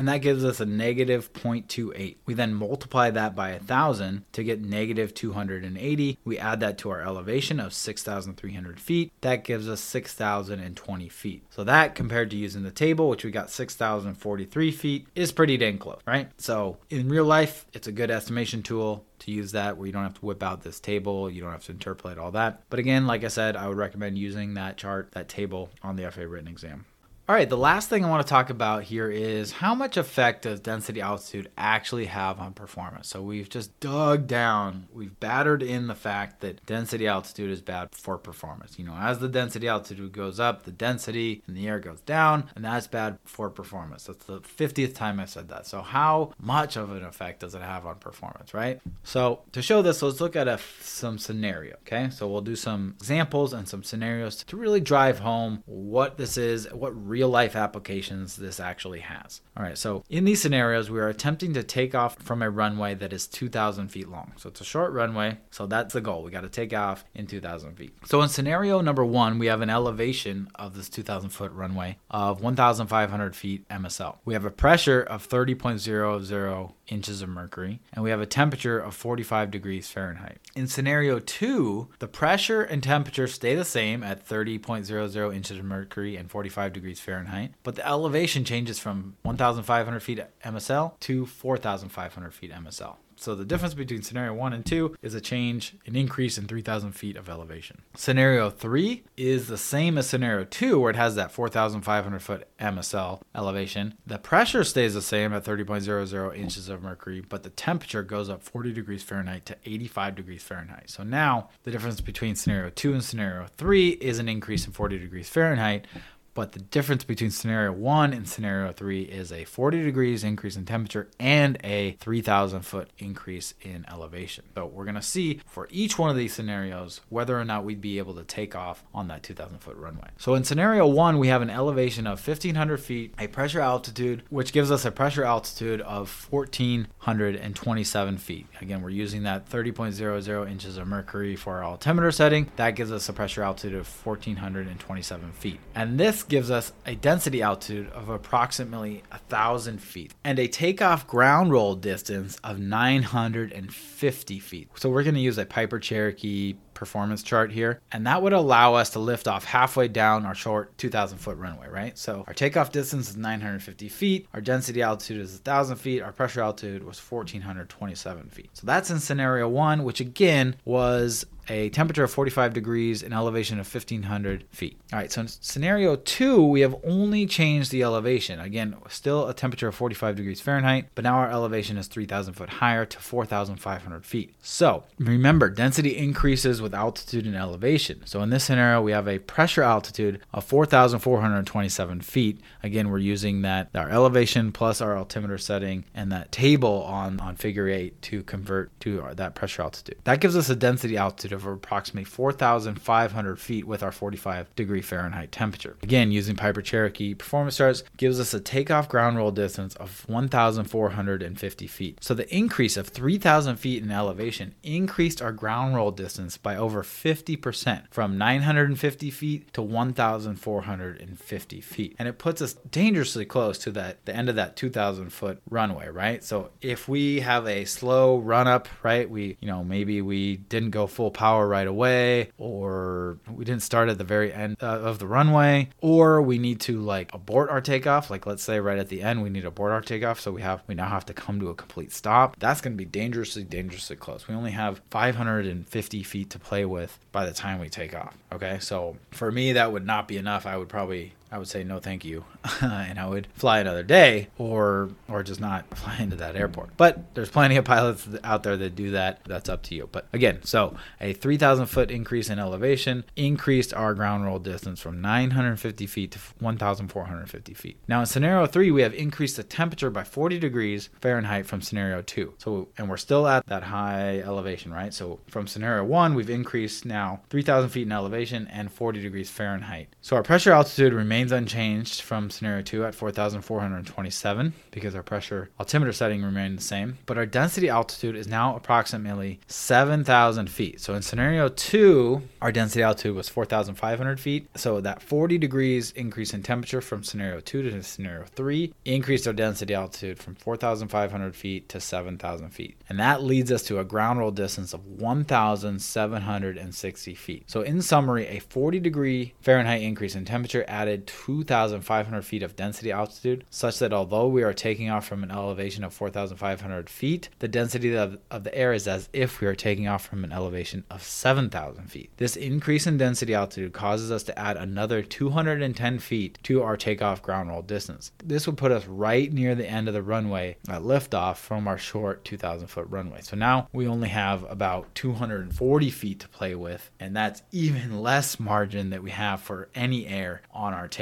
A: and that gives us a negative 0.28. We then multiply that by 1,000 to get negative 280. We add that to our elevation of 6,300 feet. That gives us 6,020 feet. So that compared to using the table, which we got 6,043 feet, is pretty dang close, right? So in real life, it's a good estimation tool to use that where you don't have to whip out this table, you don't have to interpolate all that. But again, like I said, I would recommend using that chart, that table on the FAA written exam. All right, the last thing I want to talk about here is how much effect does density altitude actually have on performance? So we've just dug down, we've battered in the fact that density altitude is bad for performance. You know, as the density altitude goes up, the density in the air goes down, and that's bad for performance. That's the 50th time I said that. So how much of an effect does it have on performance, right? So to show this, let's look at a, some scenario, okay? So we'll do some examples and some scenarios to really drive home what this is, what real real life applications this actually has. All right, so in these scenarios, we are attempting to take off from a runway that is 2,000 feet long. So it's a short runway, so that's the goal. We got to take off in 2,000 feet. So in scenario number one, we have an elevation of this 2,000 foot runway of 1,500 feet MSL. We have a pressure of 30.00 inches of mercury, and we have a temperature of 45 degrees Fahrenheit. In scenario two, the pressure and temperature stay the same at 30.00 inches of mercury and 45 degrees Fahrenheit. But the elevation changes from 1,500 feet MSL to 4,500 feet MSL. So the difference between scenario one and two is a change, an increase in 3,000 feet of elevation. Scenario three is the same as scenario two, where it has that 4,500 foot MSL elevation. The pressure stays the same at 30.00 inches of mercury, but the temperature goes up 40 degrees Fahrenheit to 85 degrees Fahrenheit. So now the difference between scenario two and scenario three is an increase in 40 degrees Fahrenheit, but the difference between scenario one and scenario three is a 40 degrees increase in temperature and a 3,000 foot increase in elevation. So we're going to see for each one of these scenarios whether or not we'd be able to take off on that 2,000 foot runway. So in scenario one, we have an elevation of 1,500 feet, a pressure altitude, which gives us a pressure altitude of 1,427 feet. Again, we're using that 30.00 inches of mercury for our altimeter setting. That gives us a pressure altitude of 1,427 feet. And this this gives us a density altitude of approximately 1,000 feet and a takeoff ground roll distance of 950 feet. So we're going to use a Piper Cherokee performance chart here, and that would allow us to lift off halfway down our short 2,000 foot runway, right? So our takeoff distance is 950 feet, our density altitude is 1,000 feet, our pressure altitude was 1,427 feet. So that's in scenario one, which again was a temperature of 45 degrees, an elevation of 1500 feet. All right, so in scenario two, we have only changed the elevation. Again, still a temperature of 45 degrees Fahrenheit, but now our elevation is 3,000 foot higher to 4,500 feet. So remember, density increases with altitude and elevation. So in this scenario, we have a pressure altitude of 4,427 feet. Again, we're using that our elevation plus our altimeter setting and that table on, on figure eight to convert to that pressure altitude. That gives us a density altitude of approximately 4,500 feet with our 45 degree Fahrenheit temperature. Again, using Piper Cherokee performance charts gives us a takeoff ground roll distance of 1,450 feet. So the increase of 3,000 feet in elevation increased our ground roll distance by over 50% from 950 feet to 1,450 feet. And it puts us dangerously close to that the end of that 2,000 foot runway, right? So if we have a slow run up, right? We, you know, maybe we didn't go full power right away or we didn't start at the very end uh, of the runway or we need to like abort our takeoff, like let's say right at the end we need to abort our takeoff so we have we now have to come to a complete stop. That's going to be dangerously dangerously close. We only have 550 feet to play with by the time we take off. Okay? So for me that would not be enough. I would probably I would say no thank you (laughs) and I would fly another day or or just not (laughs) fly into that airport. But there's plenty of pilots out there that do that. That's up to you. But again, so a 3,000 foot increase in elevation increased our ground roll distance from 950 feet to 1,450 feet. Now in scenario three, we have increased the temperature by 40 degrees Fahrenheit from scenario two. So and we're still at that high elevation, right? So from scenario one, we've increased now 3,000 feet in elevation and 40 degrees Fahrenheit. So our pressure altitude remains remains unchanged from scenario 2 at 4,427 because our pressure altimeter setting remained the same, but our density altitude is now approximately 7,000 feet. So in scenario 2, our density altitude was 4,500 feet. So that 40 degrees increase in temperature from scenario 2 to scenario 3 increased our density altitude from 4,500 feet to 7,000 feet. And that leads us to a ground roll distance of 1,760 feet. So in summary, a 40 degree Fahrenheit increase in temperature added 2,500 feet of density altitude, such that although we are taking off from an elevation of 4,500 feet, the density of, of the air is as if we are taking off from an elevation of 7,000 feet. This increase in density altitude causes us to add another 210 feet to our takeoff ground roll distance. This would put us right near the end of the runway at liftoff from our short 2,000 foot runway. So now we only have about 240 feet to play with, and that's even less margin that we have for any air on our takeoff.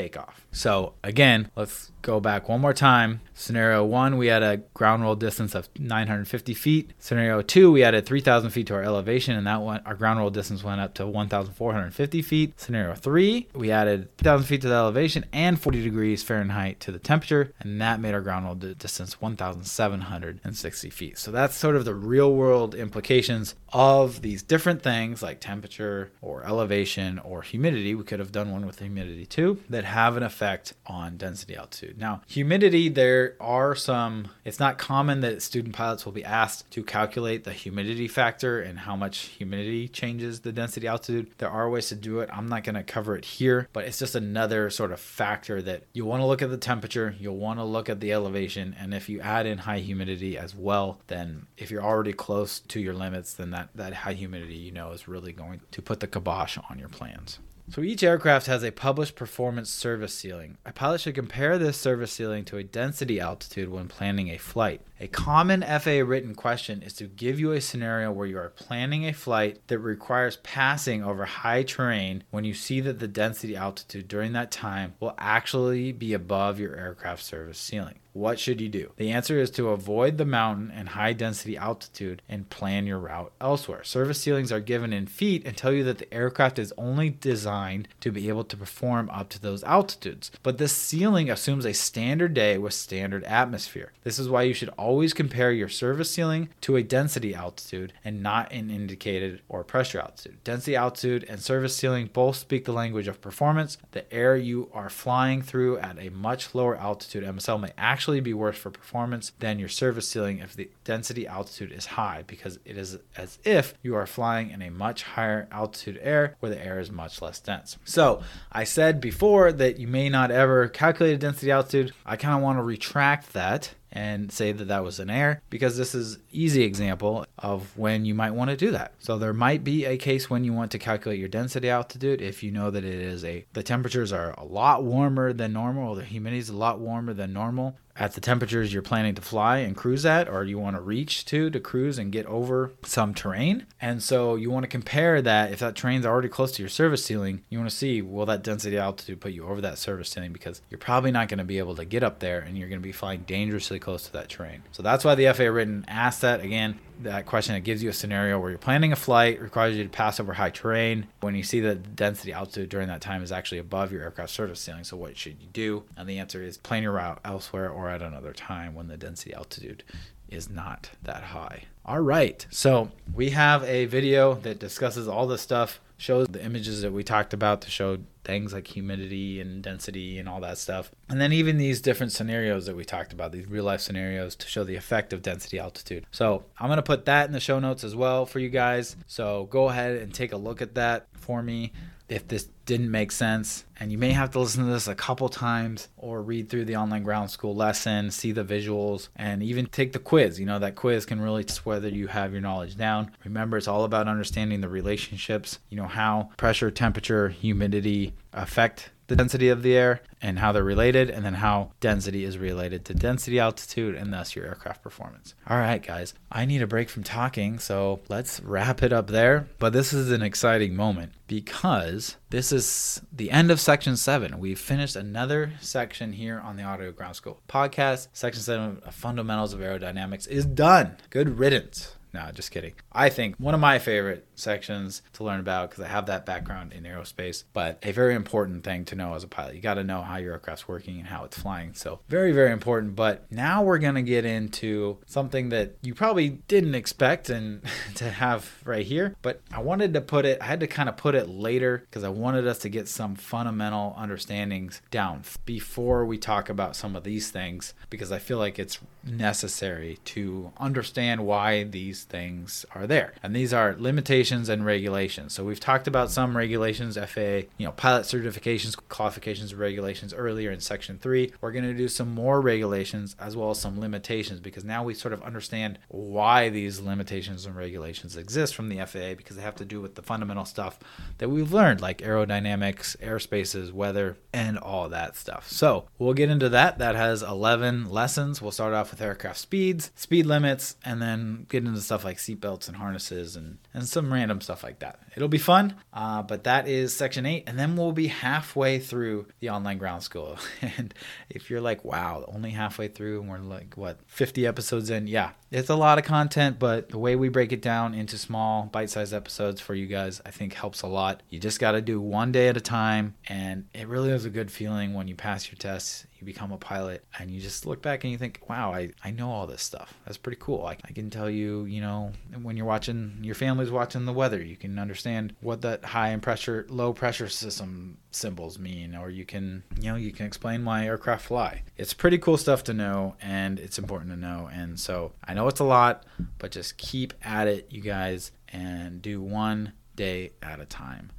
A: So again, let's go back one more time. Scenario one, we had a ground roll distance of 950 feet. Scenario two, we added 3,000 feet to our elevation, and that went our ground roll distance went up to 1,450 feet. Scenario three, we added 3,000 feet to the elevation and 40 degrees Fahrenheit to the temperature, and that made our ground roll distance 1,760 feet. So that's sort of the real world implications of these different things like temperature or elevation or humidity. We could have done one with humidity too that have an effect on density altitude. Now, humidity, there are some, it's not common that student pilots will be asked to calculate the humidity factor and how much humidity changes the density altitude. There are ways to do it. I'm not going to cover it here, but it's just another sort of factor that you'll want to look at the temperature, you'll want to look at the elevation, and if you add in high humidity as well, then if you're already close to your limits, then that, that high humidity you know is really going to put the kibosh on your plans. So each aircraft has a published performance service ceiling. A pilot should compare this service ceiling to a density altitude when planning a flight. A common FAA written question is to give you a scenario where you are planning a flight that requires passing over high terrain when you see that the density altitude during that time will actually be above your aircraft service ceiling. What should you do? The answer is to avoid the mountain and high density altitude and plan your route elsewhere. Service ceilings are given in feet and tell you that the aircraft is only designed to be able to perform up to those altitudes. But this ceiling assumes a standard day with standard atmosphere. This is why you should always compare your service ceiling to a density altitude and not an indicated or pressure altitude. Density altitude and service ceiling both speak the language of performance. The air you are flying through at a much lower altitude MSL may actually be worse for performance than your service ceiling if the density altitude is high because it is as if you are flying in a much higher altitude air where the air is much less dense. So I said before that you may not ever calculate a density altitude. I kind of want to retract that and say that that was an error because this is easy example of when you might want to do that. So there might be a case when you want to calculate your density altitude if you know that it is a the temperatures are a lot warmer than normal or the humidity is a lot warmer than normal at the temperatures you're planning to fly and cruise at, or you want to reach to to cruise and get over some terrain. And so you want to compare that if that terrain's already close to your service ceiling, you want to see will that density altitude put you over that service ceiling because you're probably not going to be able to get up there and you're going to be flying dangerously close to that terrain. So that's why the FAA written asked that again that question it gives you a scenario where you're planning a flight requires you to pass over high terrain. When you see that the density altitude during that time is actually above your aircraft service ceiling so what should you do? And the answer is plan your route elsewhere or at another time when the density altitude is not that high. All right so we have a video that discusses all this stuff shows the images that we talked about to show things like humidity and density and all that stuff. And then even these different scenarios that we talked about, these real life scenarios to show the effect of density altitude. So I'm going to put that in the show notes as well for you guys. So go ahead and take a look at that for me if this didn't make sense. And you may have to listen to this a couple times or read through the online ground school lesson, see the visuals, and even take the quiz. You know, that quiz can really test whether you have your knowledge down. Remember, it's all about understanding the relationships, you know, how pressure, temperature, humidity affect the density of the air and how they're related, and then how density is related to density altitude and thus your aircraft performance. All right, guys, I need a break from talking, so let's wrap it up there. But this is an exciting moment because this is the end of section seven. We've finished another section here on the Audio Ground School podcast. Section seven of Fundamentals of Aerodynamics is done. Good riddance. No, just kidding. I think one of my favorite sections to learn about because I have that background in aerospace, but a very important thing to know as a pilot. You got to know how your aircraft's working and how it's flying. So, very, very important. But now we're going to get into something that you probably didn't expect and (laughs) to have right here, but I wanted to put it, I had to kind of put it later because I wanted us to get some fundamental understandings down before we talk about some of these things because I feel like it's necessary to understand why these things are there. And these are limitations and regulations. So we've talked about some regulations, FAA, you know, pilot certifications, qualifications, regulations earlier in section three. We're going to do some more regulations as well as some limitations because now we sort of understand why these limitations and regulations exist from the FAA because they have to do with the fundamental stuff that we've learned, like aerodynamics, airspaces, weather, and all that stuff. So we'll get into that. That has 11 lessons. We'll start off with aircraft speeds, speed limits, and then get into stuff like seatbelts and harnesses and, and some random stuff like that. It'll be fun, uh, but that is section eight. And then we'll be halfway through the online ground school. (laughs) and if you're like, wow, only halfway through, and we're like, what, 50 episodes in? Yeah, it's a lot of content, but the way we break it down into small, bite sized episodes for you guys, I think helps a lot. You just got to do one day at a time. And it really is a good feeling when you pass your tests you become a pilot and you just look back and you think wow i, I know all this stuff that's pretty cool I, I can tell you you know when you're watching your family's watching the weather you can understand what that high and pressure low pressure system symbols mean or you can you know you can explain why aircraft fly it's pretty cool stuff to know and it's important to know and so i know it's a lot but just keep at it you guys and do one day at a time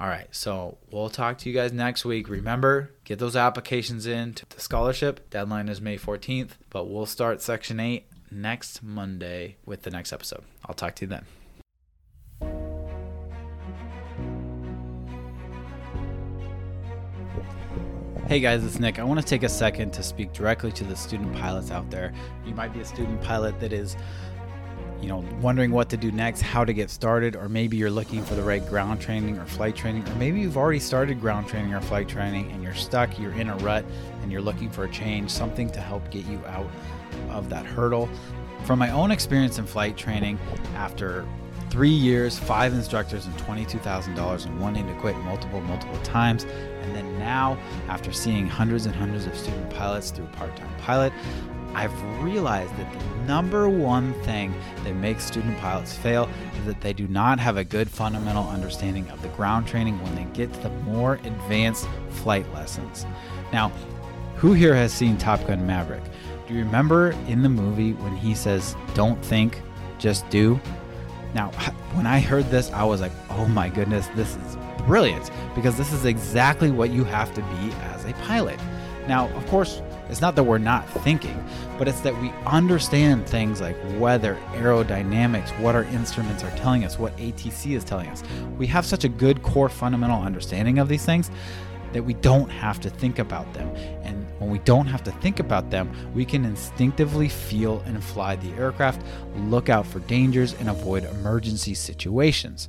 A: all right, so we'll talk to you guys next week. Remember, get those applications in to the scholarship. Deadline is May 14th, but we'll start section 8 next Monday with the next episode. I'll talk to you then. Hey guys, it's Nick. I want to take a second to speak directly to the student pilots out there. You might be a student pilot that is you know, wondering what to do next, how to get started, or maybe you're looking for the right ground training or flight training, or maybe you've already started ground training or flight training and you're stuck, you're in a rut, and you're looking for a change, something to help get you out of that hurdle. From my own experience in flight training, after three years, five instructors, and $22,000, and wanting to quit multiple, multiple times, and then now, after seeing hundreds and hundreds of student pilots through Part Time Pilot, I've realized that the number one thing that makes student pilots fail is that they do not have a good fundamental understanding of the ground training when they get to the more advanced flight lessons. Now, who here has seen Top Gun Maverick? Do you remember in the movie when he says, Don't think, just do? Now, when I heard this, I was like, Oh my goodness, this is brilliant because this is exactly what you have to be as a pilot. Now, of course, It's not that we're not thinking, but it's that we understand things like weather, aerodynamics, what our instruments are telling us, what ATC is telling us. We have such a good core fundamental understanding of these things that we don't have to think about them. And when we don't have to think about them, we can instinctively feel and fly the aircraft, look out for dangers, and avoid emergency situations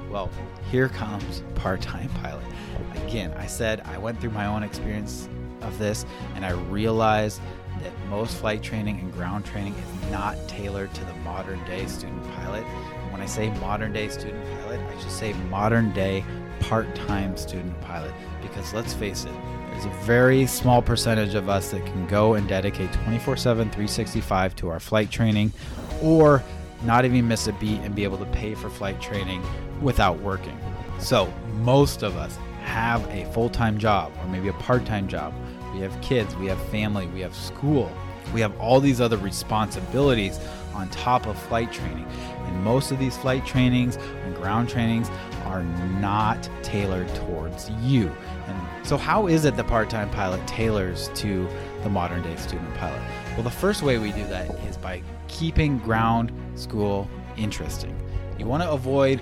A: Well, here comes part time pilot. Again, I said I went through my own experience of this and I realized that most flight training and ground training is not tailored to the modern day student pilot. And when I say modern day student pilot, I should say modern day part time student pilot because let's face it, there's a very small percentage of us that can go and dedicate 24 7, 365 to our flight training or not even miss a beat and be able to pay for flight training without working. So, most of us have a full time job or maybe a part time job. We have kids, we have family, we have school, we have all these other responsibilities on top of flight training. And most of these flight trainings and ground trainings are not tailored towards you. And so, how is it the part time pilot tailors to the modern day student pilot? Well, the first way we do that is by keeping ground school interesting. You want to avoid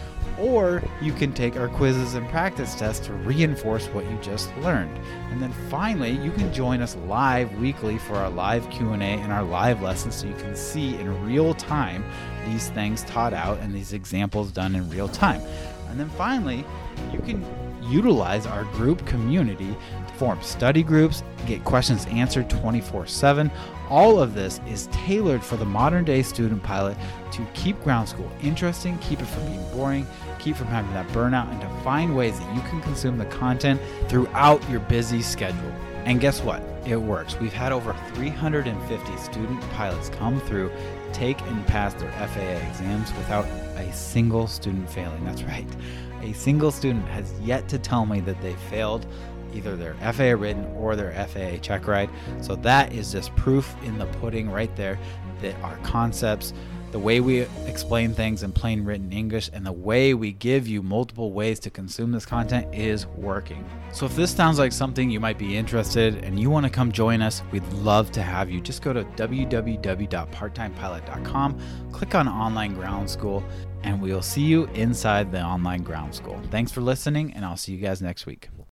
A: Or you can take our quizzes and practice tests to reinforce what you just learned. And then finally, you can join us live weekly for our live Q&A and our live lessons so you can see in real time these things taught out and these examples done in real time. And then finally, you can utilize our group community to form study groups, get questions answered 24 7. All of this is tailored for the modern day student pilot to keep ground school interesting, keep it from being boring, keep from having that burnout, and to find ways that you can consume the content throughout your busy schedule. And guess what? It works. We've had over 350 student pilots come through, take and pass their FAA exams without a single student failing. That's right. A single student has yet to tell me that they failed either their FAA written or their FAA check ride. So that is just proof in the pudding right there that our concepts the way we explain things in plain written English, and the way we give you multiple ways to consume this content is working. So if this sounds like something you might be interested in and you want to come join us, we'd love to have you. Just go to www.parttimepilot.com, click on Online Ground School, and we'll see you inside the Online Ground School. Thanks for listening, and I'll see you guys next week.